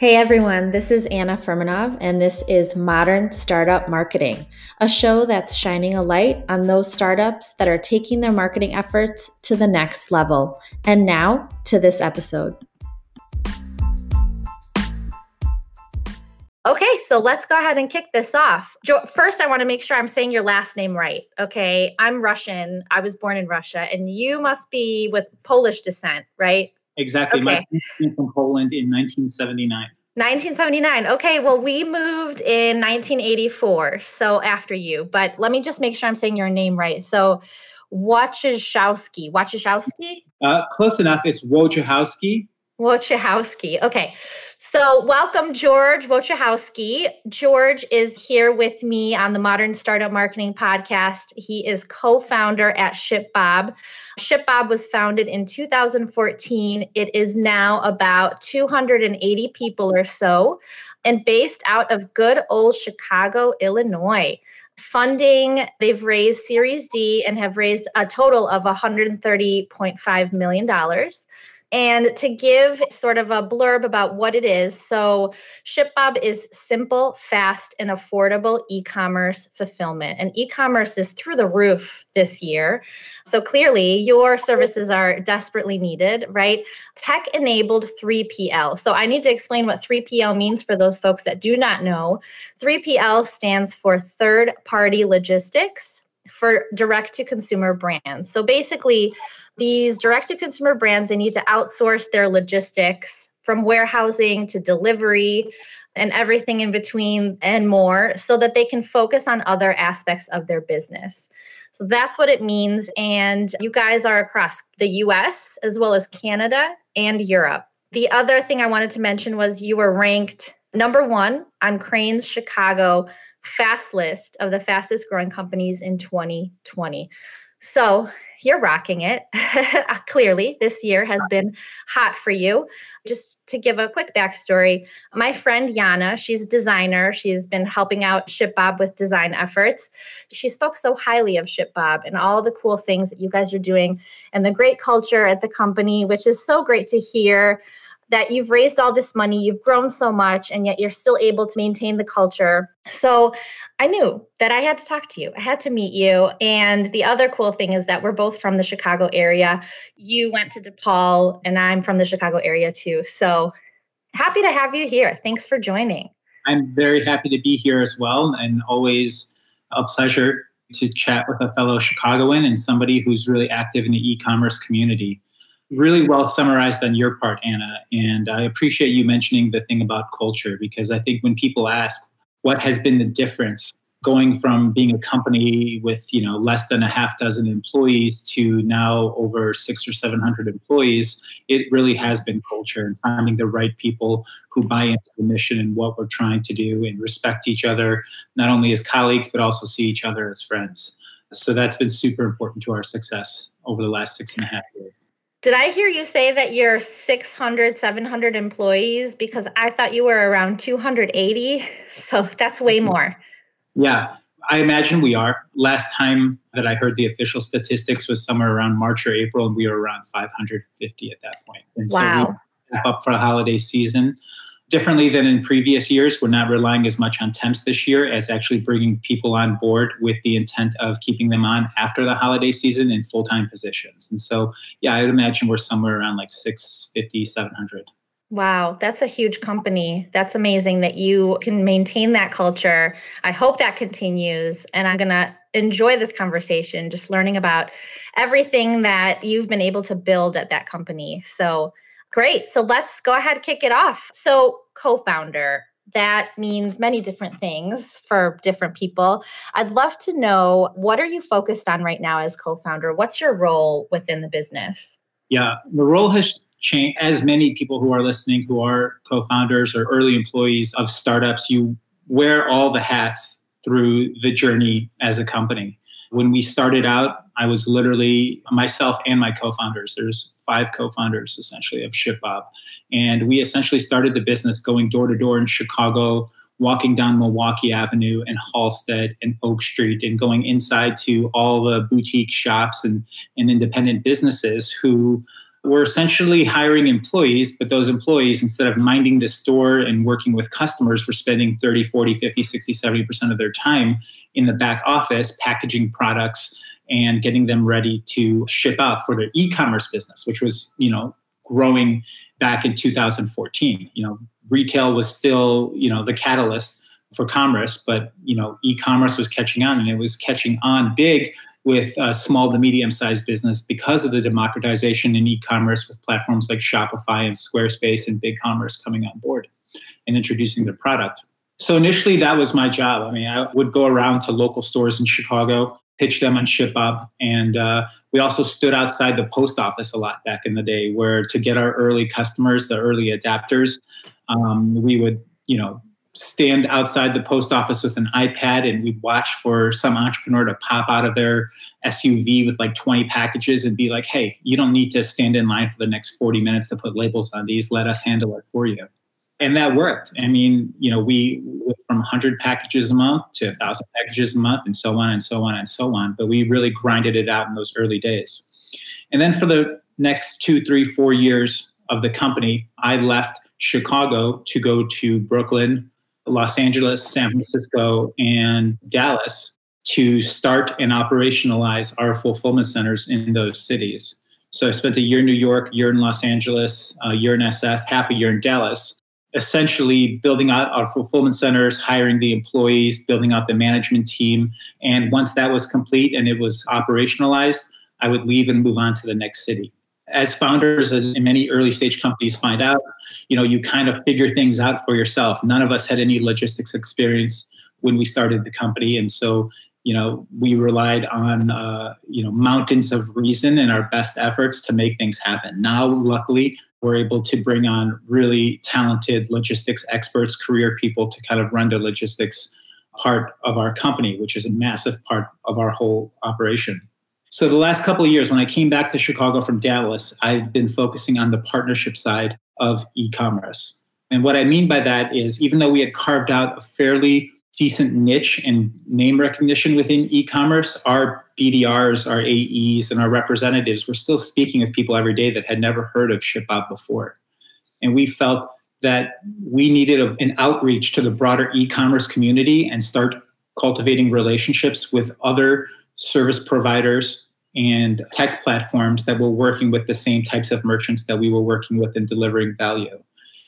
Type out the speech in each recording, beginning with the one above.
Hey everyone, this is Anna Firmanov, and this is Modern Startup Marketing, a show that's shining a light on those startups that are taking their marketing efforts to the next level. And now to this episode. Okay, so let's go ahead and kick this off. First, I want to make sure I'm saying your last name right. Okay, I'm Russian. I was born in Russia, and you must be with Polish descent, right? Exactly. Okay. My came from Poland in 1979. 1979. Okay, well, we moved in 1984, so after you. But let me just make sure I'm saying your name right. So, Wachaszowski. Wachaszowski? Uh, close enough. It's Wojciechowski. Wojciechowski. Okay. So, welcome, George Wojciechowski. George is here with me on the Modern Startup Marketing Podcast. He is co founder at ShipBob. ShipBob was founded in 2014. It is now about 280 people or so and based out of good old Chicago, Illinois funding. They've raised Series D and have raised a total of $130.5 million and to give sort of a blurb about what it is. So, ShipBob is simple, fast, and affordable e commerce fulfillment. And e commerce is through the roof this year. So, clearly, your services are desperately needed, right? Tech enabled 3PL. So, I need to explain what 3PL means for those folks that do not know. 3PL stands for third party logistics for direct to consumer brands. So basically, these direct to consumer brands they need to outsource their logistics from warehousing to delivery and everything in between and more so that they can focus on other aspects of their business. So that's what it means and you guys are across the US as well as Canada and Europe. The other thing I wanted to mention was you were ranked number 1 on Crain's Chicago fast list of the fastest growing companies in 2020. So you're rocking it. Uh, clearly, this year has been hot for you. Just to give a quick backstory, my friend Yana, she's a designer. She's been helping out ShipBob with design efforts. She spoke so highly of ShipBob and all the cool things that you guys are doing and the great culture at the company, which is so great to hear that you've raised all this money, you've grown so much, and yet you're still able to maintain the culture. So I knew that I had to talk to you. I had to meet you. And the other cool thing is that we're both from the Chicago area. You went to DePaul, and I'm from the Chicago area too. So happy to have you here. Thanks for joining. I'm very happy to be here as well, and always a pleasure to chat with a fellow Chicagoan and somebody who's really active in the e commerce community really well summarized on your part, Anna. And I appreciate you mentioning the thing about culture because I think when people ask what has been the difference going from being a company with you know less than a half dozen employees to now over six or seven hundred employees, it really has been culture and finding the right people who buy into the mission and what we're trying to do and respect each other not only as colleagues but also see each other as friends. So that's been super important to our success over the last six and a half years. Did I hear you say that you're 600, 700 employees? Because I thought you were around 280. So that's way mm-hmm. more. Yeah, I imagine we are. Last time that I heard the official statistics was somewhere around March or April, and we were around 550 at that point. And wow. so we up for the holiday season differently than in previous years, we're not relying as much on temps this year as actually bringing people on board with the intent of keeping them on after the holiday season in full time positions. And so, yeah, I would imagine we're somewhere around like 650, 700. Wow, that's a huge company. That's amazing that you can maintain that culture. I hope that continues. And I'm going to enjoy this conversation, just learning about everything that you've been able to build at that company. So, Great. So let's go ahead and kick it off. So, co founder, that means many different things for different people. I'd love to know what are you focused on right now as co-founder? What's your role within the business? Yeah, the role has changed as many people who are listening who are co-founders or early employees of startups, you wear all the hats through the journey as a company. When we started out, I was literally myself and my co-founders. There's five co-founders essentially of ShipBob, and we essentially started the business going door to door in Chicago, walking down Milwaukee Avenue and Halsted and Oak Street, and going inside to all the boutique shops and, and independent businesses who were essentially hiring employees, but those employees, instead of minding the store and working with customers, were spending 30, 40, 50, 60, 70% of their time in the back office packaging products and getting them ready to ship out for their e-commerce business, which was, you know, growing back in 2014. You know, retail was still, you know, the catalyst for commerce, but you know, e-commerce was catching on and it was catching on big with uh, small to medium sized business because of the democratization in e-commerce with platforms like Shopify and Squarespace and BigCommerce coming on board and introducing their product. So initially, that was my job. I mean, I would go around to local stores in Chicago, pitch them on ShipBob, and uh, we also stood outside the post office a lot back in the day, where to get our early customers, the early adapters, um, we would, you know, stand outside the post office with an iPad and we'd watch for some entrepreneur to pop out of their SUV with like 20 packages and be like, hey, you don't need to stand in line for the next 40 minutes to put labels on these. Let us handle it for you. And that worked. I mean, you know, we went from 100 packages a month to 1,000 packages a month and so on and so on and so on. But we really grinded it out in those early days. And then for the next two, three, four years of the company, I left Chicago to go to Brooklyn, Los Angeles, San Francisco, and Dallas to start and operationalize our fulfillment centers in those cities. So I spent a year in New York, year in Los Angeles, a year in SF, half a year in Dallas, essentially building out our fulfillment centers, hiring the employees, building out the management team. And once that was complete and it was operationalized, I would leave and move on to the next city as founders in many early stage companies find out, you know, you kind of figure things out for yourself. None of us had any logistics experience when we started the company, and so you know we relied on uh, you know mountains of reason and our best efforts to make things happen. Now, luckily, we're able to bring on really talented logistics experts, career people to kind of run the logistics part of our company, which is a massive part of our whole operation. So the last couple of years, when I came back to Chicago from Dallas, I've been focusing on the partnership side of e-commerce. And what I mean by that is even though we had carved out a fairly decent niche and name recognition within e-commerce, our BDRs, our AEs, and our representatives were still speaking with people every day that had never heard of ShipBob before. And we felt that we needed an outreach to the broader e-commerce community and start cultivating relationships with other service providers and tech platforms that were working with the same types of merchants that we were working with in delivering value.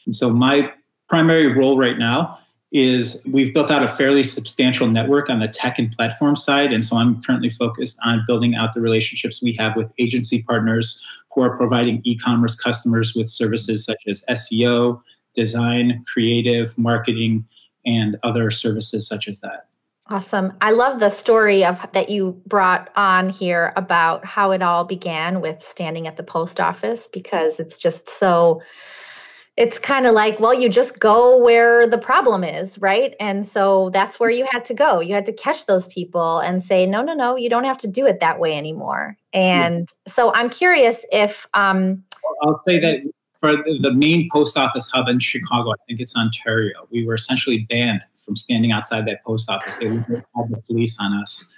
And so my primary role right now is we've built out a fairly substantial network on the tech and platform side. And so I'm currently focused on building out the relationships we have with agency partners who are providing e commerce customers with services such as SEO, design, creative, marketing, and other services such as that. Awesome. I love the story of that you brought on here about how it all began with standing at the post office because it's just so it's kind of like, well, you just go where the problem is, right? And so that's where you had to go. You had to catch those people and say, no, no, no, you don't have to do it that way anymore. And yeah. so I'm curious if. Um, I'll say that for the main post office hub in Chicago, I think it's Ontario, we were essentially banned from standing outside that post office. They would call the police on us.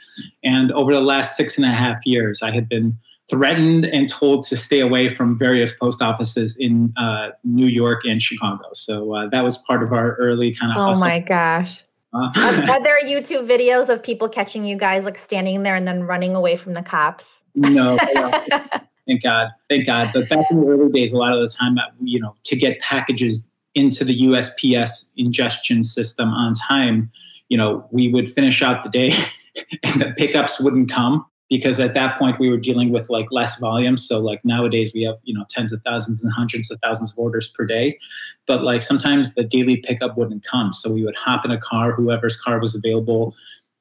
And over the last six and a half years, I had been threatened and told to stay away from various post offices in uh, New York and Chicago. So uh, that was part of our early kind of. Oh hustle. my gosh. Uh, are, are, there YouTube videos of people catching you guys like standing there and then running away from the cops? No. thank God. Thank God. But back in the early days, a lot of the time, uh, you know, to get packages into the USPS ingestion system on time, you know, we would finish out the day and the pickups wouldn't come because at that point we were dealing with like less volume. So like nowadays we have, you know, tens of thousands and hundreds of thousands of orders per day. But like sometimes the daily pickup wouldn't come. So we would hop in a car, whoever's car was available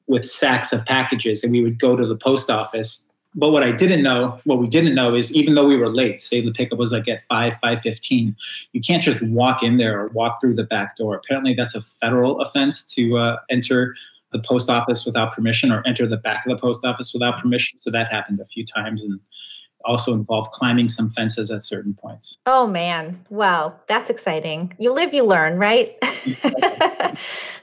with sacks of packages and we would go to the post office but what I didn't know, what we didn't know is even though we were late, say the pickup was like at 5, 5.15, you can't just walk in there or walk through the back door. Apparently that's a federal offense to uh, enter the post office without permission or enter the back of the post office without permission. So that happened a few times. And also involve climbing some fences at certain points. Oh man, well, that's exciting. You live, you learn, right?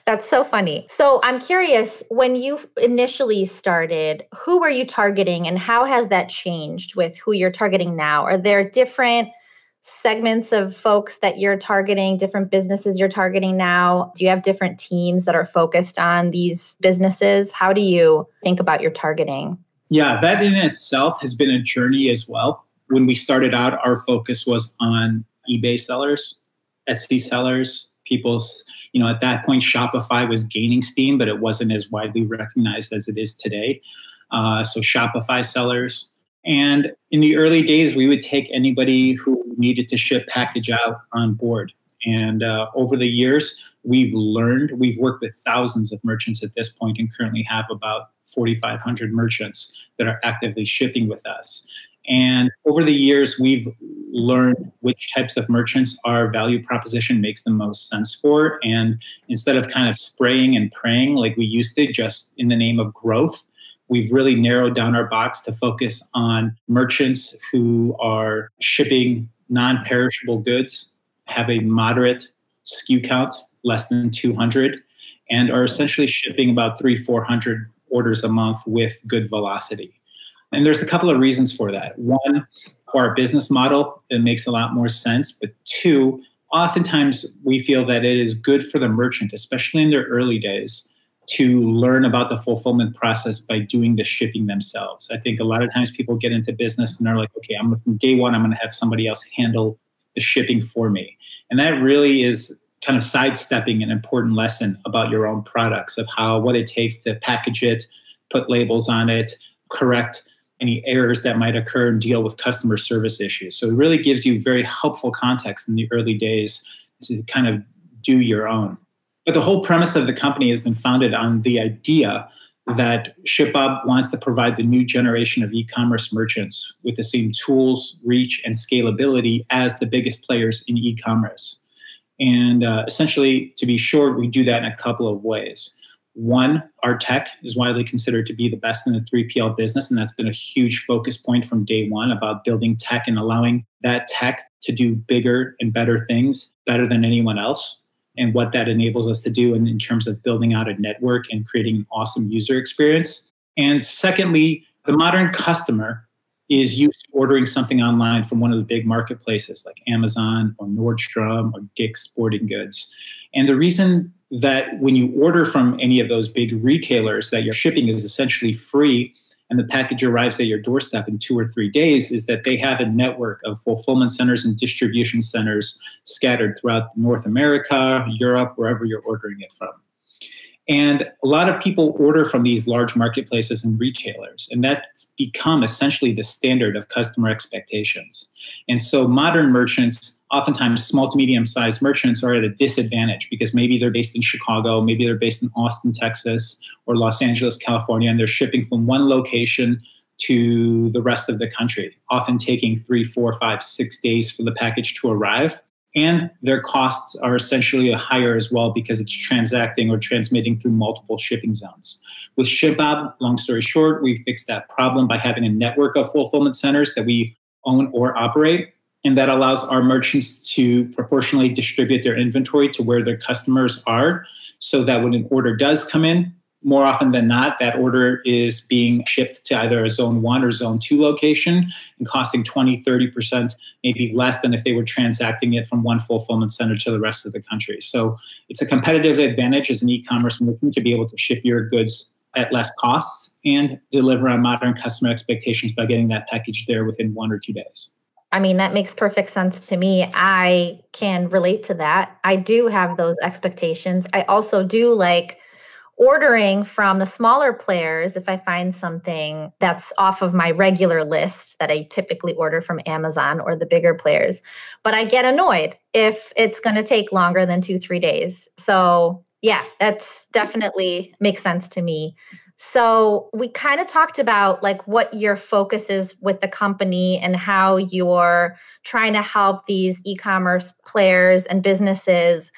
that's so funny. So I'm curious, when you initially started, who were you targeting and how has that changed with who you're targeting now? Are there different segments of folks that you're targeting, different businesses you're targeting now? Do you have different teams that are focused on these businesses? How do you think about your targeting? Yeah, that in itself has been a journey as well. When we started out, our focus was on eBay sellers, Etsy sellers, people's, you know, at that point, Shopify was gaining steam, but it wasn't as widely recognized as it is today. Uh, so, Shopify sellers. And in the early days, we would take anybody who needed to ship package out on board. And uh, over the years, we've learned, we've worked with thousands of merchants at this point and currently have about 4,500 merchants that are actively shipping with us. And over the years, we've learned which types of merchants our value proposition makes the most sense for. And instead of kind of spraying and praying like we used to, just in the name of growth, we've really narrowed down our box to focus on merchants who are shipping non perishable goods, have a moderate SKU count, less than 200, and are essentially shipping about three, 400 orders a month with good velocity. And there's a couple of reasons for that. One, for our business model, it makes a lot more sense. But two, oftentimes we feel that it is good for the merchant, especially in their early days, to learn about the fulfillment process by doing the shipping themselves. I think a lot of times people get into business and they're like, okay, I'm from day one, I'm going to have somebody else handle the shipping for me. And that really is kind of sidestepping an important lesson about your own products of how what it takes to package it, put labels on it, correct any errors that might occur and deal with customer service issues. So it really gives you very helpful context in the early days to kind of do your own. But the whole premise of the company has been founded on the idea that ShipBob wants to provide the new generation of e-commerce merchants with the same tools, reach, and scalability as the biggest players in e-commerce. And uh, essentially, to be short, we do that in a couple of ways. One, our tech is widely considered to be the best in the 3PL business, and that's been a huge focus point from day one about building tech and allowing that tech to do bigger and better things better than anyone else. And what that enables us to do in, in terms of building out a network and creating an awesome user experience. And secondly, the modern customer is used to ordering something online from one of the big marketplaces like Amazon or Nordstrom or Dick's Sporting Goods. And the reason that when you order from any of those big retailers that your shipping is essentially free and the package arrives at your doorstep in two or three days is that they have a network of fulfillment centers and distribution centers scattered throughout North America, Europe, wherever you're ordering it from. And a lot of people order from these large marketplaces and retailers, and that's become essentially the standard of customer expectations. And so modern merchants, oftentimes small to medium sized merchants, are at a disadvantage because maybe they're based in Chicago, maybe they're based in Austin, Texas, or Los Angeles, California, and they're shipping from one location to the rest of the country, often taking three, four, five, six days for the package to arrive and their costs are essentially higher as well because it's transacting or transmitting through multiple shipping zones. With ShipBob, long story short, we fixed that problem by having a network of fulfillment centers that we own or operate. And that allows our merchants to proportionally distribute their inventory to where their customers are so that when an order does come in, more often than not, that order is being shipped to either a zone one or zone two location and costing 20, 30%, maybe less than if they were transacting it from one fulfillment center to the rest of the country. So it's a competitive advantage as an e commerce merchant to be able to ship your goods at less costs and deliver on modern customer expectations by getting that package there within one or two days. I mean, that makes perfect sense to me. I can relate to that. I do have those expectations. I also do like ordering from the smaller players if I find something that's off of my regular list that I typically order from Amazon or the bigger players. But I get annoyed if it's going to take longer than two, three days. So, yeah, that's definitely makes sense to me. So, we kind of talked about like what your focus is with the company and how you're trying to help these e commerce players and businesses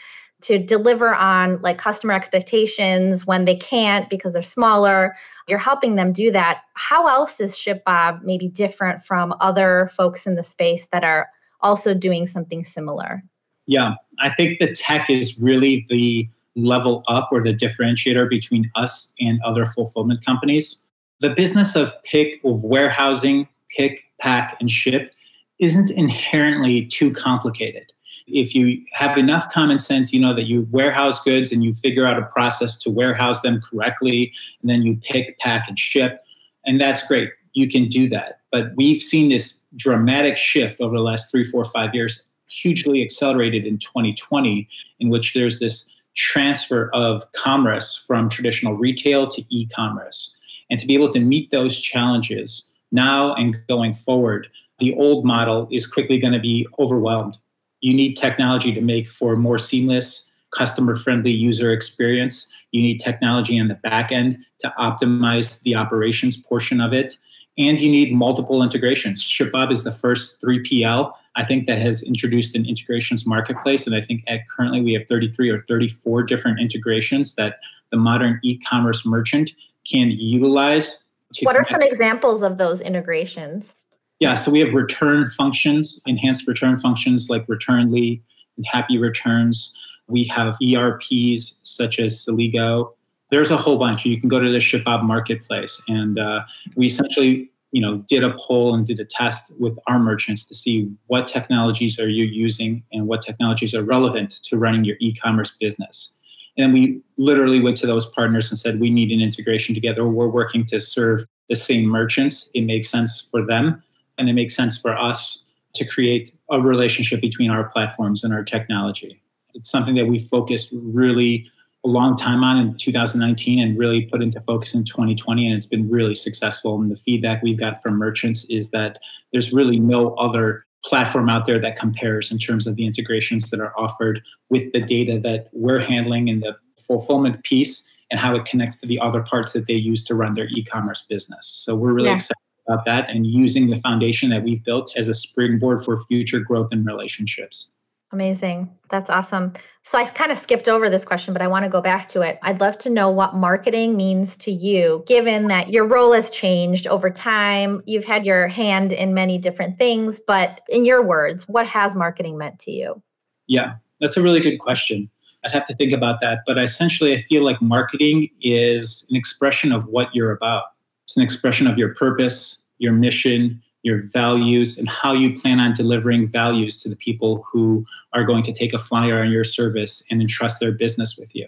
to deliver on like customer expectations when they can't because they're smaller. You're helping them do that. How else is ShipBob maybe different from other folks in the space that are also doing something similar? Yeah, I think the tech is really the level up or the differentiator between us and other fulfillment companies. The business of pick, of warehousing, pick, pack, and ship isn't inherently too complicated. If you have enough common sense, you know that you warehouse goods and you figure out a process to warehouse them correctly, and then you pick, pack, and ship. And that's great. You can do that. But we've seen this dramatic shift over the last three, four, five years, hugely accelerated in 2020, in which there's this transfer of commerce from traditional retail to e commerce. And to be able to meet those challenges now and going forward, the old model is quickly going to be overwhelmed. You need technology to make for a more seamless, customer friendly user experience. You need technology on the back end to optimize the operations portion of it. And you need multiple integrations. ShipBob is the first 3PL I think that has introduced an integrations marketplace. And I think at currently we have 33 or 34 different integrations that the modern e-commerce merchant can utilize. what are some examples of those integrations? Yeah, so we have return functions, enhanced return functions like Returnly and Happy Returns. We have ERPs such as Celigo. There's a whole bunch. You can go to the ShipBob marketplace, and uh, we essentially you know did a poll and did a test with our merchants to see what technologies are you using and what technologies are relevant to running your e-commerce business and we literally went to those partners and said we need an integration together we're working to serve the same merchants it makes sense for them and it makes sense for us to create a relationship between our platforms and our technology. It's something that we focused really a long time on in 2019 and really put into focus in 2020 and it's been really successful. And the feedback we've got from merchants is that there's really no other platform out there that compares in terms of the integrations that are offered with the data that we're handling in the fulfillment piece and how it connects to the other parts that they use to run their e-commerce business. So we're really yeah. excited about that and using the foundation that we've built as a springboard for future growth and relationships Amazing. That's awesome. So I kind of skipped over this question, but I want to go back to it. I'd love to know what marketing means to you, given that your role has changed over time. You've had your hand in many different things, but in your words, what has marketing meant to you? Yeah, that's a really good question. I'd have to think about that. But essentially, I feel like marketing is an expression of what you're about, it's an expression of your purpose, your mission, your values and how you plan on delivering values to the people who are going to take a flyer on your service and entrust their business with you.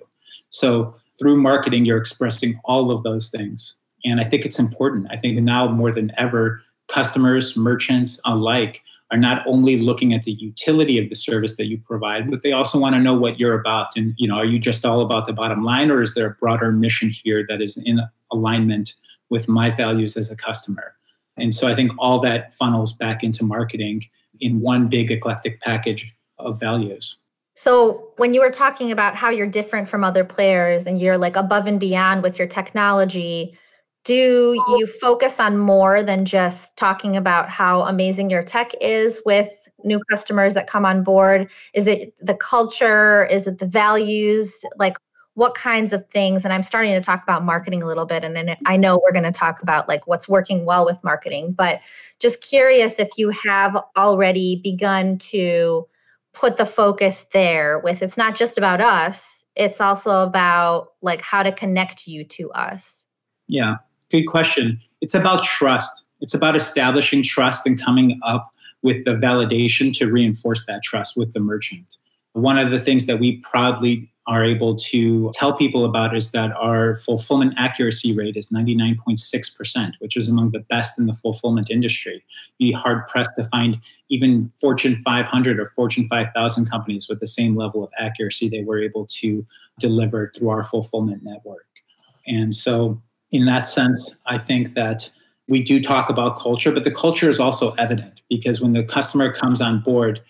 So through marketing, you're expressing all of those things. And I think it's important. I think now more than ever, customers, merchants alike are not only looking at the utility of the service that you provide, but they also want to know what you're about. And you know, are you just all about the bottom line, or is there a broader mission here that is in alignment with my values as a customer? And so I think all that funnels back into marketing in one big eclectic package of values. So, when you were talking about how you're different from other players and you're like above and beyond with your technology, do you focus on more than just talking about how amazing your tech is with new customers that come on board? Is it the culture? Is it the values? Like, what kinds of things and i'm starting to talk about marketing a little bit and then i know we're going to talk about like what's working well with marketing but just curious if you have already begun to put the focus there with it's not just about us it's also about like how to connect you to us. Yeah good question. It's about trust. It's about establishing trust and coming up with the validation to reinforce that trust with the merchant one of the things that we proudly are able to tell people about is that our fulfillment accuracy rate is 99.6%, which is among the best in the fulfillment industry. You'd be hard pressed to find even Fortune 500 or Fortune 5000 companies with the same level of accuracy they were able to deliver through our fulfillment network. And so, in that sense, I think that we do talk about culture, but the culture is also evident because when the customer comes on board,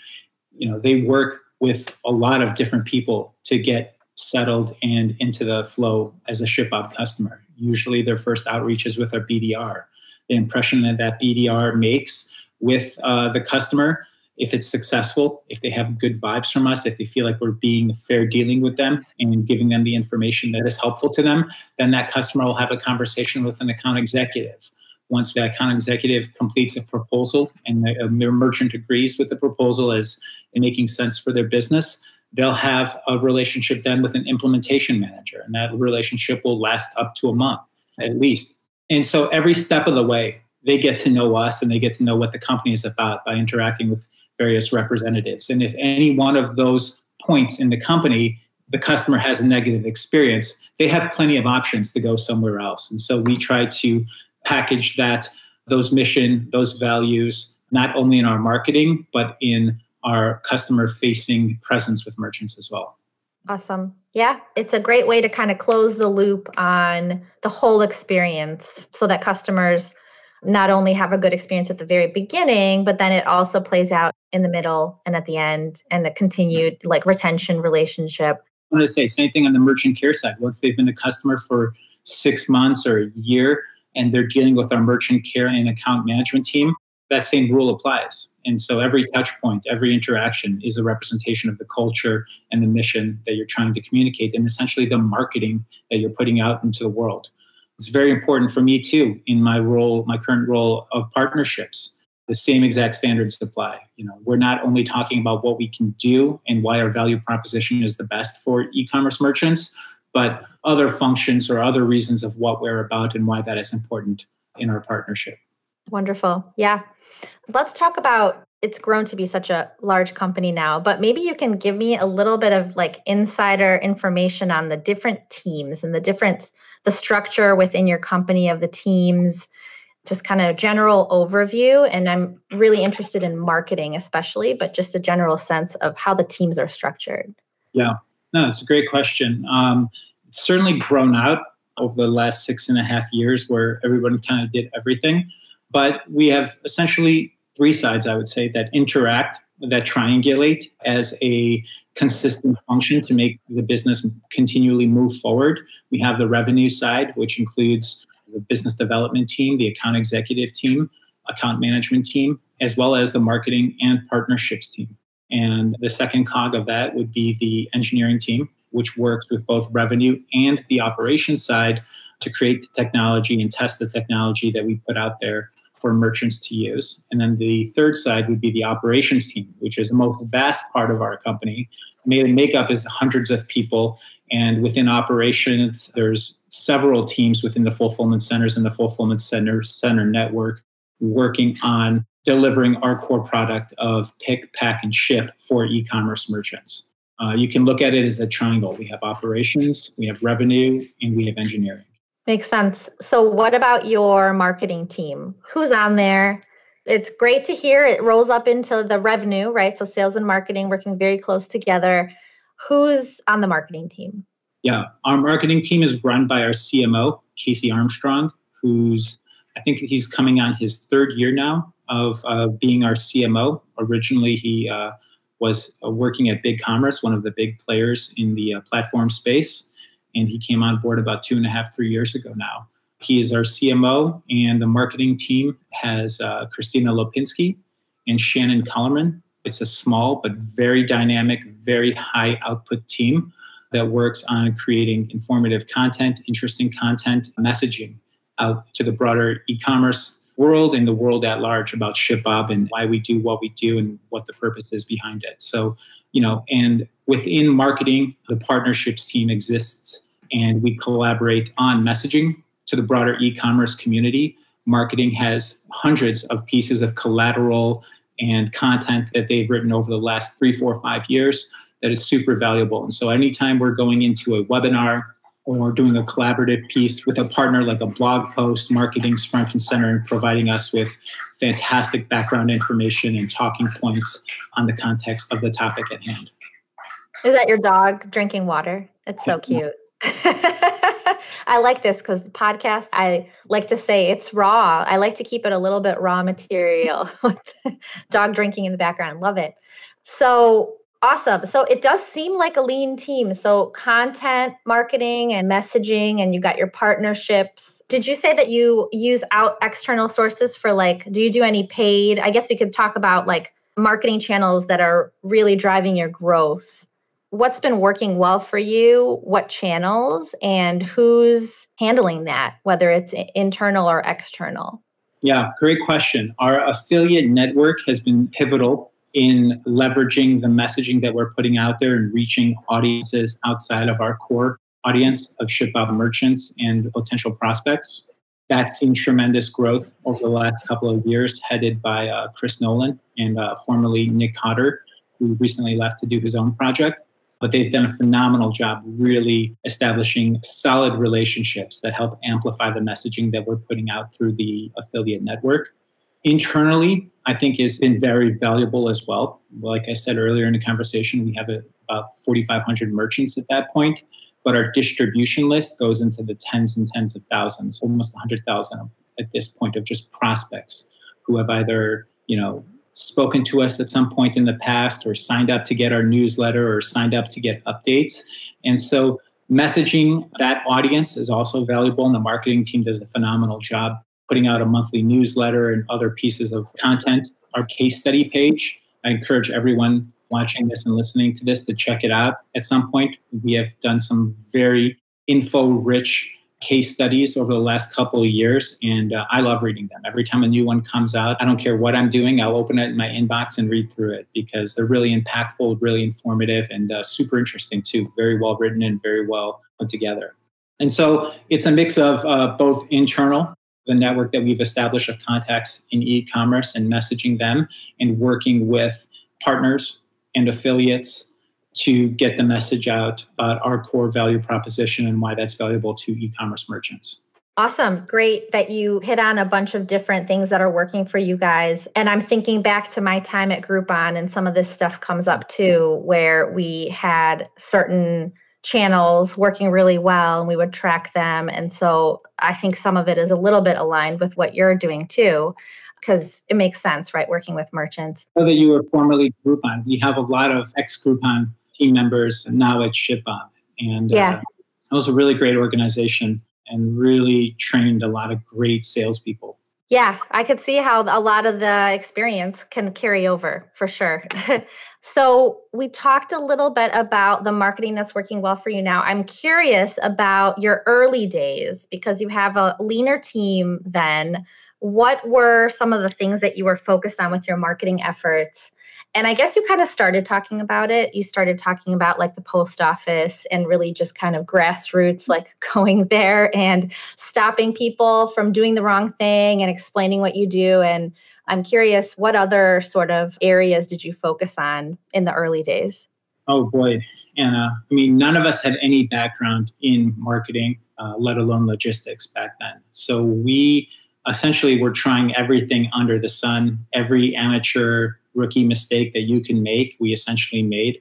you know, they work with a lot of different people to get settled and into the flow as a ShipBob customer. Usually their first outreach is with our BDR. The impression that that BDR makes with uh, the customer if it's successful, if they have good vibes from us, if they feel like we're being fair dealing with them and giving them the information that is helpful to them, then that customer will have a conversation with an account executive. Once the account executive completes a proposal and uh, the merchant agrees with the proposal as making sense for their business, they'll have a relationship then with an implementation manager, and that relationship will last up to a month at least. And so every step of the way, they get to know us and they get to know what the company is about by interacting with various representatives. And if any one of those points in the company, the customer has a negative experience, they have plenty of options to go somewhere else. And so we try to package that, those mission, those values, not only in our marketing, but in our customer facing presence with merchants as well. Awesome. Yeah, it's a great way to kind of close the loop on the whole experience so that customers not only have a good experience at the very beginning, but then it also plays out in the middle and at the end and the continued like retention relationship. I want to say same thing on the merchant care side. Once they've been a customer for six months or a year and they're dealing with our merchant care and account management team, that same rule applies. And so every touch point, every interaction is a representation of the culture and the mission that you're trying to communicate and essentially the marketing that you're putting out into the world. It's very important for me too in my role, my current role of partnerships. The same exact standards apply. You know, we're not only talking about what we can do and why our value proposition is the best for e-commerce merchants, but other functions or other reasons of what we're about and why that is important in our partnership. Wonderful. Yeah. Let's talk about it's grown to be such a large company now, but maybe you can give me a little bit of like insider information on the different teams and the different the structure within your company of the teams, just kind of a general overview and I'm really interested in marketing especially, but just a general sense of how the teams are structured. Yeah. No, it's a great question. Um, certainly grown out over the last six and a half years where everyone kind of did everything. But we have essentially three sides, I would say, that interact, that triangulate as a consistent function to make the business continually move forward. We have the revenue side, which includes the business development team, the account executive team, account management team, as well as the marketing and partnerships team. And the second cog of that would be the engineering team, which works with both revenue and the operations side to create the technology and test the technology that we put out there for merchants to use. And then the third side would be the operations team, which is the most vast part of our company. Made makeup is hundreds of people. And within operations, there's several teams within the fulfillment centers and the fulfillment center center network working on delivering our core product of pick, pack, and ship for e-commerce merchants. Uh, you can look at it as a triangle. We have operations, we have revenue, and we have engineering. Makes sense. So, what about your marketing team? Who's on there? It's great to hear it rolls up into the revenue, right? So, sales and marketing working very close together. Who's on the marketing team? Yeah, our marketing team is run by our CMO, Casey Armstrong, who's, I think he's coming on his third year now of uh, being our CMO. Originally, he uh, was uh, working at Big Commerce, one of the big players in the uh, platform space and he came on board about two and a half, three years ago now. He is our CMO, and the marketing team has uh, Christina Lopinski and Shannon Kellerman. It's a small but very dynamic, very high output team that works on creating informative content, interesting content, messaging out to the broader e commerce world and the world at large about ShipBob and why we do what we do and what the purpose is behind it. So, you know, and within marketing, the partnerships team exists and we collaborate on messaging to the broader e commerce community. Marketing has hundreds of pieces of collateral and content that they've written over the last three, four, five years that is super valuable. And so, anytime we're going into a webinar or doing a collaborative piece with a partner like a blog post, marketing's front and center, and providing us with fantastic background information and talking points on the context of the topic at hand. Is that your dog drinking water? It's so cute. I like this because the podcast, I like to say it's raw. I like to keep it a little bit raw material with dog drinking in the background. Love it. So awesome. So it does seem like a lean team. So content, marketing, and messaging, and you got your partnerships. Did you say that you use out external sources for like, do you do any paid? I guess we could talk about like marketing channels that are really driving your growth. What's been working well for you? What channels and who's handling that, whether it's internal or external? Yeah, great question. Our affiliate network has been pivotal in leveraging the messaging that we're putting out there and reaching audiences outside of our core audience of ShipBob merchants and potential prospects. That's seen tremendous growth over the last couple of years, headed by uh, Chris Nolan and uh, formerly Nick Cotter, who recently left to do his own project. But they've done a phenomenal job really establishing solid relationships that help amplify the messaging that we're putting out through the affiliate network. Internally, I think has been very valuable as well. Like I said earlier in the conversation, we have about 4,500 merchants at that point but our distribution list goes into the tens and tens of thousands, almost 100,000 at this point of just prospects who have either, you know, spoken to us at some point in the past or signed up to get our newsletter or signed up to get updates. And so messaging that audience is also valuable and the marketing team does a phenomenal job putting out a monthly newsletter and other pieces of content. Our case study page, I encourage everyone watching this and listening to this to check it out at some point. We have done some very info rich case studies over the last couple of years, and uh, I love reading them. Every time a new one comes out, I don't care what I'm doing, I'll open it in my inbox and read through it because they're really impactful, really informative, and uh, super interesting too. Very well written and very well put together. And so it's a mix of uh, both internal, the network that we've established of contacts in e commerce and messaging them, and working with partners and affiliates to get the message out about our core value proposition and why that's valuable to e commerce merchants. Awesome. Great that you hit on a bunch of different things that are working for you guys. And I'm thinking back to my time at Groupon, and some of this stuff comes up too, where we had certain channels working really well and we would track them. And so I think some of it is a little bit aligned with what you're doing too because it makes sense, right? Working with merchants. I know that you were formerly Groupon. We have a lot of ex Groupon team members now at ShipBob. And uh, yeah. Uh, it was a really great organization and really trained a lot of great salespeople. Yeah, I could see how a lot of the experience can carry over for sure. so, we talked a little bit about the marketing that's working well for you now. I'm curious about your early days because you have a leaner team then what were some of the things that you were focused on with your marketing efforts? And I guess you kind of started talking about it. You started talking about like the post office and really just kind of grassroots, like going there and stopping people from doing the wrong thing and explaining what you do. And I'm curious, what other sort of areas did you focus on in the early days? Oh boy, Anna. I mean, none of us had any background in marketing, uh, let alone logistics back then. So we essentially we're trying everything under the sun every amateur rookie mistake that you can make we essentially made.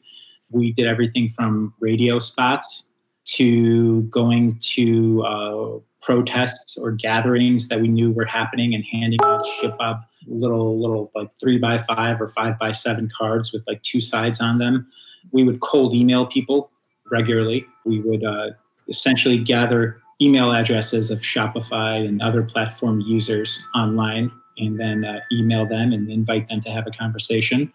We did everything from radio spots to going to uh, protests or gatherings that we knew were happening and handing out ShipBob little little like three by five or five by seven cards with like two sides on them. We would cold email people regularly. We would uh, essentially gather email addresses of Shopify and other platform users online and then uh, email them and invite them to have a conversation.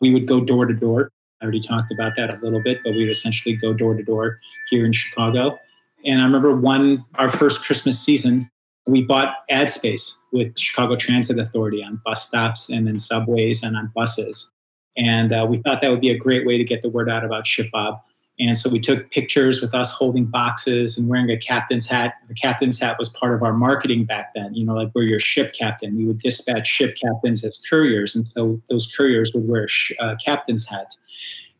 We would go door to door. I already talked about that a little bit, but we'd essentially go door to door here in Chicago. And I remember one, our first Christmas season, we bought ad space with Chicago Transit Authority on bus stops and in subways and on buses. And uh, we thought that would be a great way to get the word out about ShipBob. And so we took pictures with us holding boxes and wearing a captain's hat. The captain's hat was part of our marketing back then, you know, like we're your ship captain. We would dispatch ship captains as couriers. And so those couriers would wear a uh, captain's hat.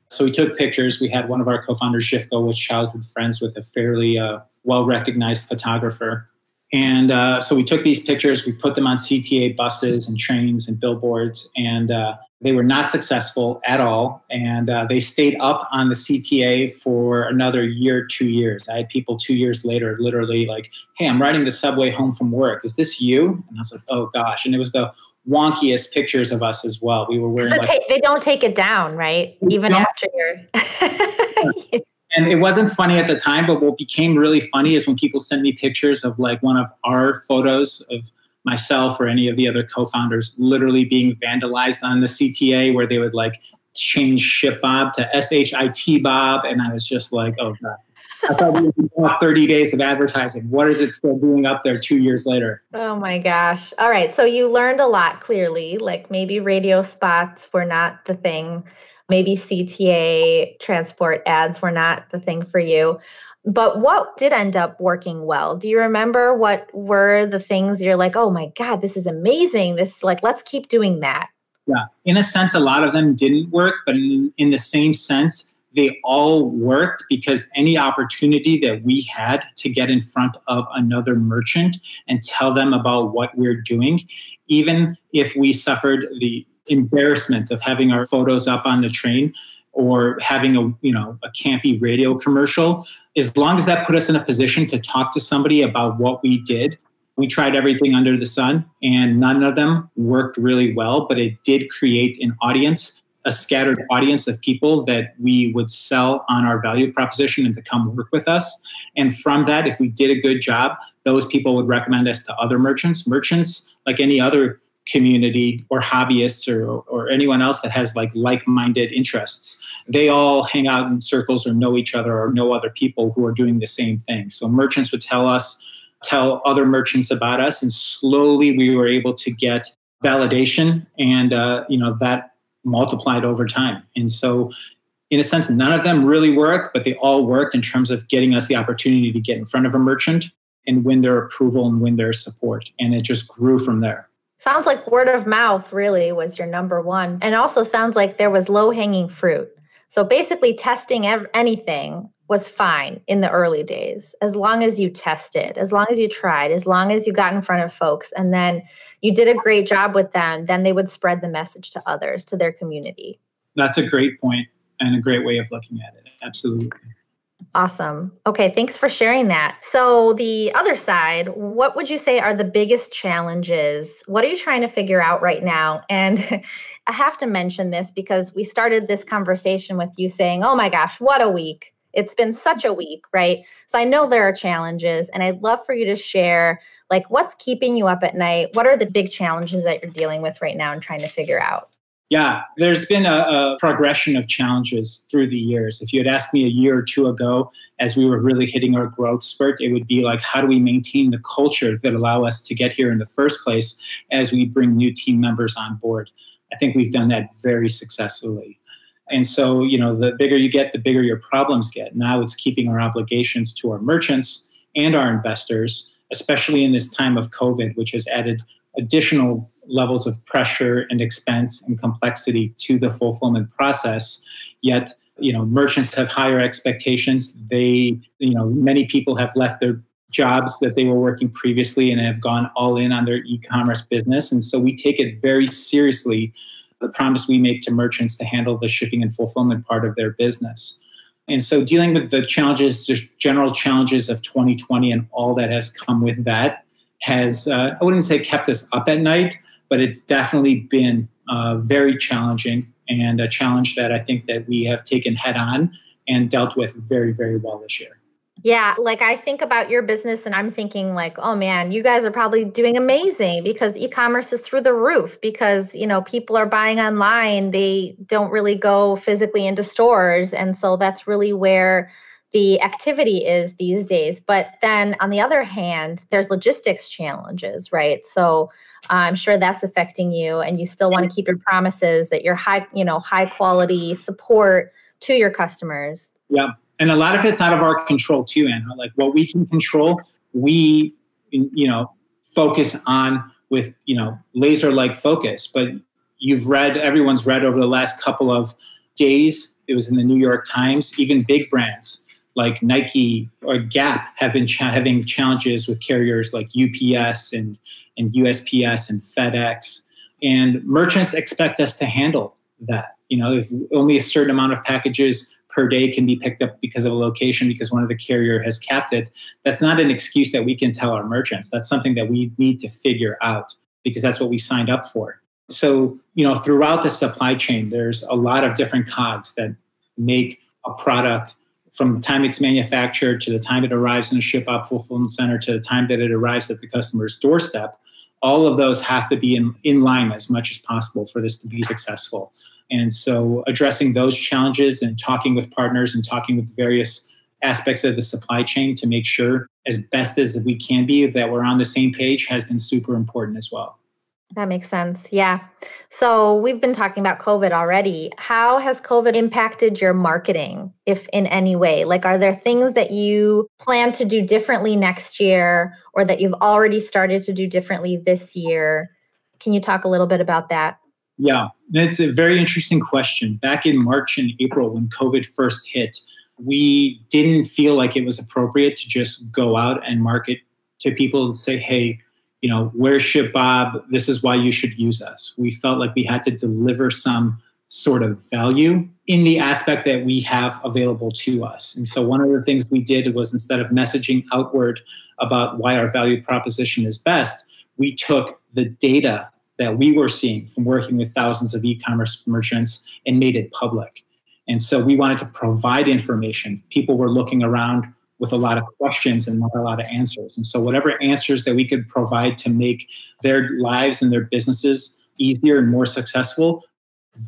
So we took pictures. We had one of our co founders, Jivko, was childhood friends with a fairly uh, well recognized photographer. And uh, so we took these pictures, we put them on CTA buses and trains and billboards, and uh, they were not successful at all. And uh, they stayed up on the CTA for another year, two years. I had people two years later literally like, hey, I'm riding the subway home from work. Is this you? And I was like, oh gosh. And it was the wonkiest pictures of us as well. We were wearing. like, ta- they don't take it down, right? Even after you're. and it wasn't funny at the time but what became really funny is when people sent me pictures of like one of our photos of myself or any of the other co-founders literally being vandalized on the CTA where they would like change ship Bob to SHIT Bob. And I was just like, oh God. I thought we were 30 days of advertising. What is it still doing up there two years later? Oh my gosh. All right. So you learned a lot clearly. Like maybe radio spots were not the thing. Maybe CTA transport ads were not the thing for you. But what did end up working well? Do you remember what were the things you're like, oh my God, this is amazing. This, like, let's keep doing that? Yeah. In a sense, a lot of them didn't work, but in, in the same sense, they all worked because any opportunity that we had to get in front of another merchant and tell them about what we're doing, even if we suffered the embarrassment of having our photos up on the train or having a you know a campy radio commercial as long as that put us in a position to talk to somebody about what we did we tried everything under the sun and none of them worked really well but it did create an audience a scattered audience of people that we would sell on our value proposition and to come work with us. And from that if we did a good job those people would recommend us to other merchants. Merchants like any other community or hobbyists or, or anyone else that has like like-minded interests. They all hang out in circles or know each other or know other people who are doing the same thing. So merchants would tell us tell other merchants about us and slowly we were able to get validation and uh, you know that multiplied over time. And so in a sense none of them really worked but they all worked in terms of getting us the opportunity to get in front of a merchant and win their approval and win their support. And it just grew from there Sounds like word of mouth really was your number one. And also sounds like there was low hanging fruit. So basically, testing ev- anything was fine in the early days, as long as you tested, as long as you tried, as long as you got in front of folks, and then you did a great job with them, then they would spread the message to others, to their community. That's a great point and a great way of looking at it. Absolutely. Awesome. Okay, thanks for sharing that. So, the other side, what would you say are the biggest challenges? What are you trying to figure out right now? And I have to mention this because we started this conversation with you saying, oh my gosh, what a week. It's been such a week, right? So, I know there are challenges, and I'd love for you to share like what's keeping you up at night? What are the big challenges that you're dealing with right now and trying to figure out? Yeah, there's been a, a, progression of challenges through the years. If you had asked me a year or two ago, as we were really hitting our growth spurt, it would be like, how do we maintain the culture that allow us to get here in the first place as we bring new team members on board? I think we've done that very successfully. And so, you know, the bigger you get, the bigger your problems get. Now it's keeping our obligations to our merchants and our investors, especially in this time of COVID, which has added additional levels of pressure and expense and complexity to the fulfillment process. Yet, you know, merchants have higher expectations. They, you know, many people have left their jobs that they were working previously and have gone all in on their e-commerce business. And so we take it very seriously the promise we make to merchants to handle the shipping and fulfillment part of their business. And so dealing with the challenges, just general challenges of 2020 and all that has come with that has, uh, I wouldn't say kept us up at night, but it's definitely been uh, very challenging and a challenge that I think that we have taken head on and dealt with very, very well this year. Yeah, like I think about your business and I'm thinking like, oh man, you guys are probably doing amazing because e-commerce is through the roof because, you know, people are buying online, they don't really go physically into stores and so that's really where the activity is these days. But then on the other hand, there's logistics challenges, right? So uh, I'm sure that's affecting you and you still want to keep your promises that you're high, you know, high quality support to your customers. Yeah. And a lot of it's out of our control too, Anna. Like what we can control, we you know, focus on with, you know, laser like focus. But you've read everyone's read over the last couple of days, it was in the New York Times, even big brands like Nike or Gap have been cha- having challenges with carriers like UPS and, and USPS and FedEx. And merchants expect us to handle that. You know, if only a certain amount of packages per day can be picked up because of a location because one of the carrier has capped it, that's not an excuse that we can tell our merchants. That's something that we need to figure out because that's what we signed up for. So, you know, throughout the supply chain, there's a lot of different cogs that make a product from the time it's manufactured to the time it arrives in a ship ShipBob fulfillment center to the time that it arrives at the customer's doorstep, all of those have to be in, in line as much as possible for this to be successful. And so addressing those challenges and talking with partners and talking with various aspects of the supply chain to make sure as best as we can be that we're on the same page has been super important as well. That makes sense. Yeah. So we've been talking about COVID already. How has COVID impacted your marketing, if in any way? Like, are there things that you plan to do differently next year or that you've already started to do differently this year? Can you talk a little bit about that? Yeah, it's a very interesting question. Back in March and April, when COVID first hit, we didn't feel like it was appropriate to just go out and market to people and say, hey, you know, where's ShipBob? This is why you should use us. We felt like we had to deliver some sort of value in the aspect that we have available to us. And so one of the things we did was instead of messaging outward about why our value proposition is best, we took the data that we were seeing from working with thousands of e-commerce merchants and made it public. And so we wanted to provide information. People were looking around with a lot of questions and not a lot of answers. And so, whatever answers that we could provide to make their lives and their businesses easier and more successful,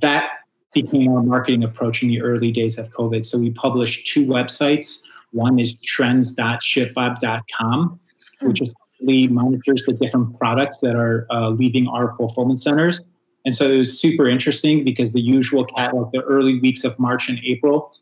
that became our marketing approach in the early days of COVID. So, we published two websites. One is trends.shipbob.com, which essentially monitors the different products that are uh, leaving our fulfillment centers. And so it was super interesting because the usual catalog, the early weeks of March and April,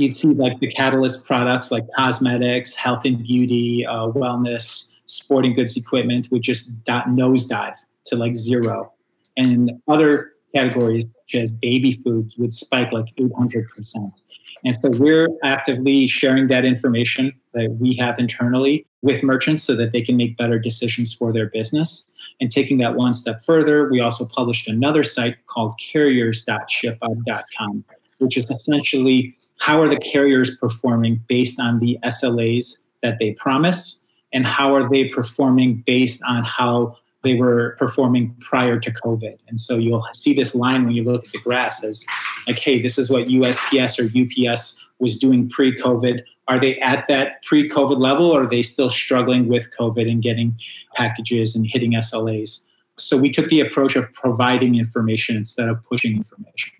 you'd see like the catalyst products like cosmetics, health and beauty, uh, wellness, sporting goods equipment would just dot nosedive to like zero. And other categories such as baby foods would spike like 800%. And so we're actively sharing that information that we have internally with merchants so that they can make better decisions for their business. And taking that one step further, we also published another site called carriers.shipbob.com, which is essentially how are the carriers performing based on the SLAs that they promise, and how are they performing based on how they were performing prior to COVID. And so you'll see this line when you look at the graphs as like, hey, this is what USPS or UPS was doing pre COVID. Are they at that pre COVID level or are they still struggling with COVID and getting packages and hitting SLAs? So we took the approach of providing information instead of pushing information.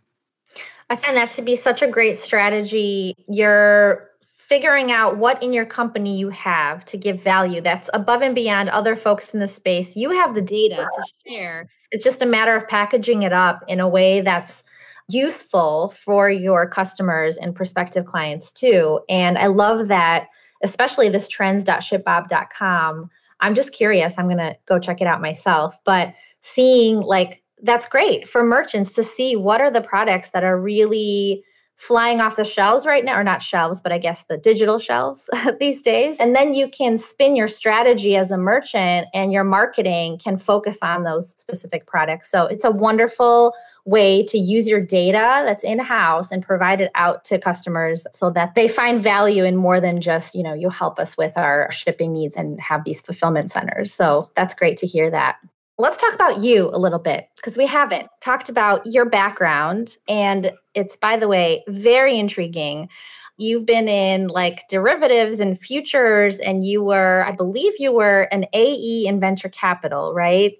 I find that to be such a great strategy. You're figuring out what in your company you have to give value that's above and beyond other folks in the space. You have the data to share. It's just a matter of packaging it up in a way that's useful for your customers and prospective clients too. And I love that, especially this trends.shipbob.com. I'm just curious. I'm going to go check it out myself. But seeing like that's great for merchants to see what are the products that are really flying off the shelves right now, or not shelves, but I guess the digital shelves these days. And then you can spin your strategy as a merchant and your marketing can focus on those specific products. So it's a wonderful way to use your data that's in house and provide it out to customers so that they find value in more than just, you know, you help us with our shipping needs and have these fulfillment centers. So that's great to hear that. Let's talk about you a little bit because we haven't talked about your background. And it's, by the way, very intriguing. You've been in like derivatives and futures, and you were, I believe you were an AE in venture capital, right?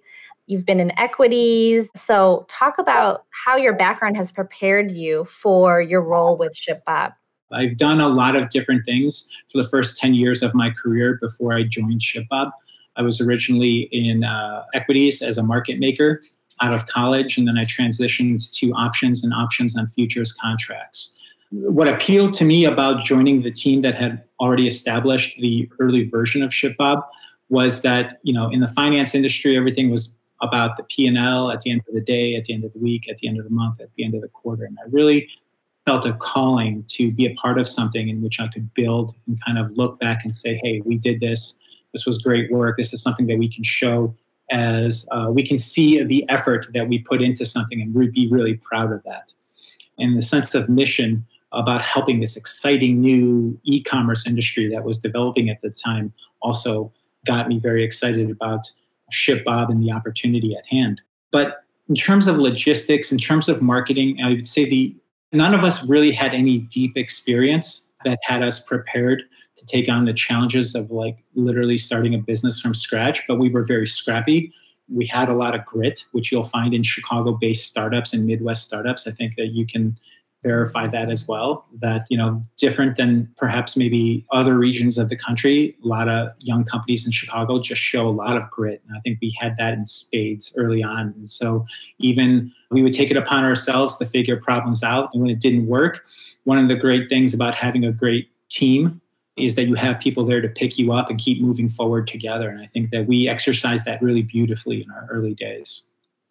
You've been in equities. So, talk about how your background has prepared you for your role with ShipBob. I've done a lot of different things for the first 10 years of my career before I joined ShipBob. I was originally in uh, equities as a market maker out of college, and then I transitioned to options and options on futures contracts. What appealed to me about joining the team that had already established the early version of ShipBob was that you know in the finance industry everything was about the P&L at the end of the day, at the end of the week, at the end of the month, at the end of the quarter, and I really felt a calling to be a part of something in which I could build and kind of look back and say, hey, we did this this was great work. This is something that we can show as uh, we can see the effort that we put into something and be really proud of that. And the sense of mission about helping this exciting new e-commerce industry that was developing at the time also got me very excited about ShipBob and the opportunity at hand. But in terms of logistics, in terms of marketing, I would say the none of us really had any deep experience that had us prepared to take on the challenges of like literally starting a business from scratch, but we were very scrappy. we had a lot of grit, which you'll find in Chicago based startups and Midwest startups. I think that you can verify that as well. That, you know, different than perhaps maybe other regions of the country, a lot of young companies in Chicago just show a lot of grit. And I think we had that in spades early on. And so even we would take it upon ourselves to figure problems out. And when it didn't work, one of the great things about having a great team is that you have people there to pick you up and keep moving forward together. And I think that we exercise that really beautifully in our early days.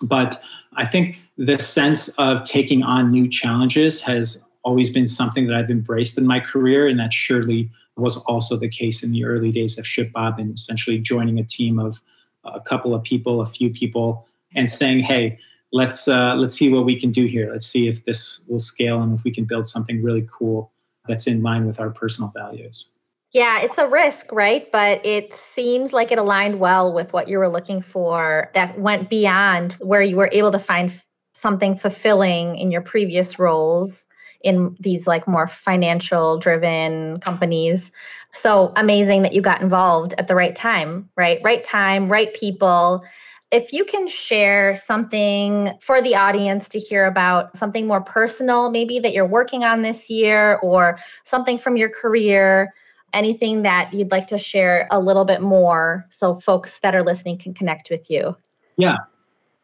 But I think the sense of taking on new challenges has always been something that I've embraced in my career. And that surely was also the case in the early days of ShipBob and essentially joining a team of a couple of people, a few people, and saying, hey, let's uh, let's see what we can do here. Let's see if this will scale and if we can build something really cool that's in line with our personal values. Yeah, it's a risk, right? But it seems like it aligned well with what you were looking for that went beyond where you were able to find something fulfilling in your previous roles in these like more financial driven companies. So amazing that you got involved at the right time, right? Right time, right people. If you can share something for the audience to hear about, something more personal, maybe that you're working on this year, or something from your career anything that you'd like to share a little bit more so folks that are listening can connect with you? Yeah.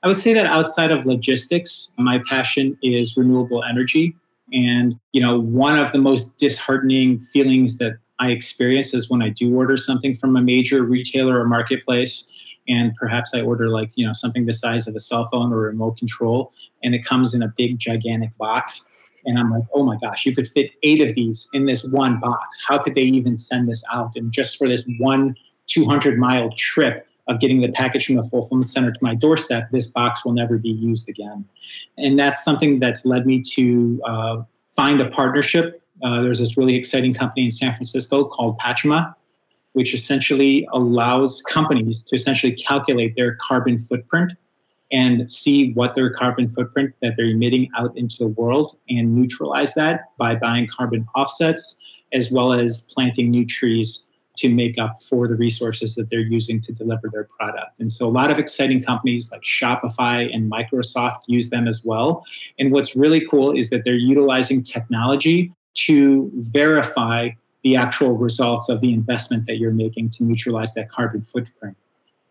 I would say that outside of logistics, my passion is renewable energy. And, you know, one of the most disheartening feelings that I experience is when I do order something from a major retailer or marketplace, and perhaps I order like, you know, something the size of a cell phone or a remote control, and it comes in a big, gigantic box and I'm like, oh my gosh, you could fit eight of these in this one box. How could they even send this out? And just for this one 200 mile trip of getting the package from the fulfillment center to my doorstep, this box will never be used again. And that's something that's led me to uh, find a partnership. Uh, there's this really exciting company in San Francisco called Pachama, which essentially allows companies to essentially calculate their carbon footprint and see what their carbon footprint that they're emitting out into the world and neutralize that by buying carbon offsets as well as planting new trees to make up for the resources that they're using to deliver their product. And so a lot of exciting companies like Shopify and Microsoft use them as well. And what's really cool is that they're utilizing technology to verify the actual results of the investment that you're making to neutralize that carbon footprint.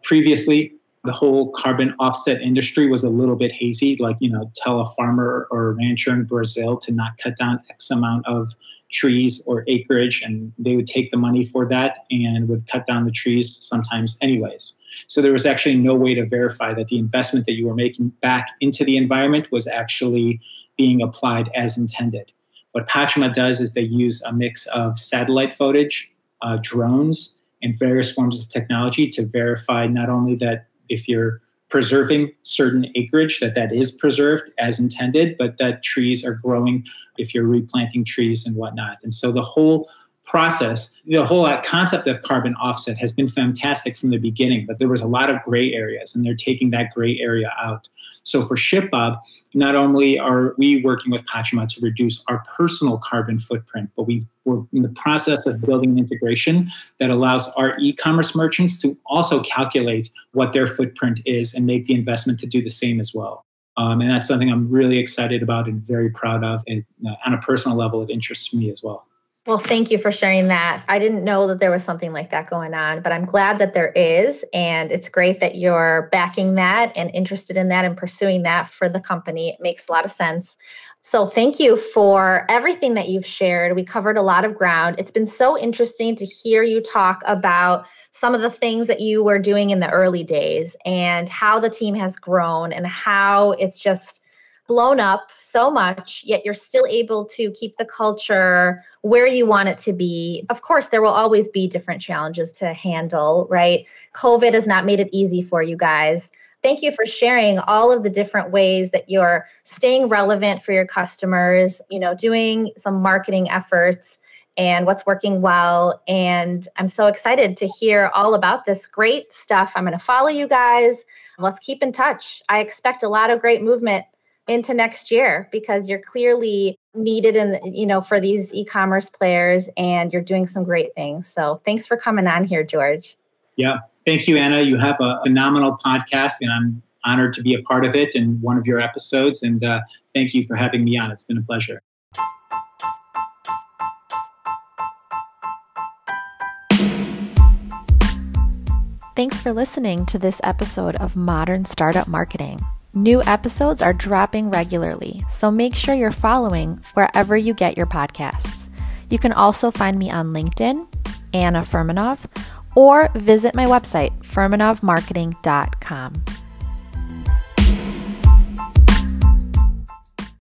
Previously, the whole carbon offset industry was a little bit hazy, like, you know, tell a farmer or a rancher in Brazil to not cut down X amount of trees or acreage, and they would take the money for that and would cut down the trees sometimes, anyways. So there was actually no way to verify that the investment that you were making back into the environment was actually being applied as intended. What Pachama does is they use a mix of satellite footage, uh, drones, and various forms of technology to verify not only that if you're preserving certain acreage that that is preserved as intended but that trees are growing if you're replanting trees and whatnot. And so the whole process the whole concept of carbon offset has been fantastic from the beginning but there was a lot of gray areas and they're taking that gray area out so for ShipBob, not only are we working with Pachama to reduce our personal carbon footprint, but we are in the process of building an integration that allows our e-commerce merchants to also calculate what their footprint is and make the investment to do the same as well. Um, and that's something I'm really excited about and very proud of. And uh, on a personal level, it interests me as well. Well, thank you for sharing that. I didn't know that there was something like that going on, but I'm glad that there is. And it's great that you're backing that and interested in that and pursuing that for the company. It makes a lot of sense. So, thank you for everything that you've shared. We covered a lot of ground. It's been so interesting to hear you talk about some of the things that you were doing in the early days and how the team has grown and how it's just blown up so much, yet you're still able to keep the culture where you want it to be. Of course, there will always be different challenges to handle, right? COVID has not made it easy for you guys. Thank you for sharing all of the different ways that you're staying relevant for your customers, you know, doing some marketing efforts and what's working well. And I'm so excited to hear all about this great stuff. I'm going to follow you guys. Let's keep in touch. I expect a lot of great movement into next year because you're clearly needed in you know for these e-commerce players and you're doing some great things so thanks for coming on here george yeah Thank you, Anna. You have a phenomenal podcast, and I'm honored to be a part of it and one of your episodes. And uh, thank you for having me on. It's been a pleasure. Thanks for listening to this episode of Modern Startup Marketing. New episodes are dropping regularly, so make sure you're following wherever you get your podcasts. You can also find me on LinkedIn, Anna Furmanov, or visit my website, furmanovmarketing.com.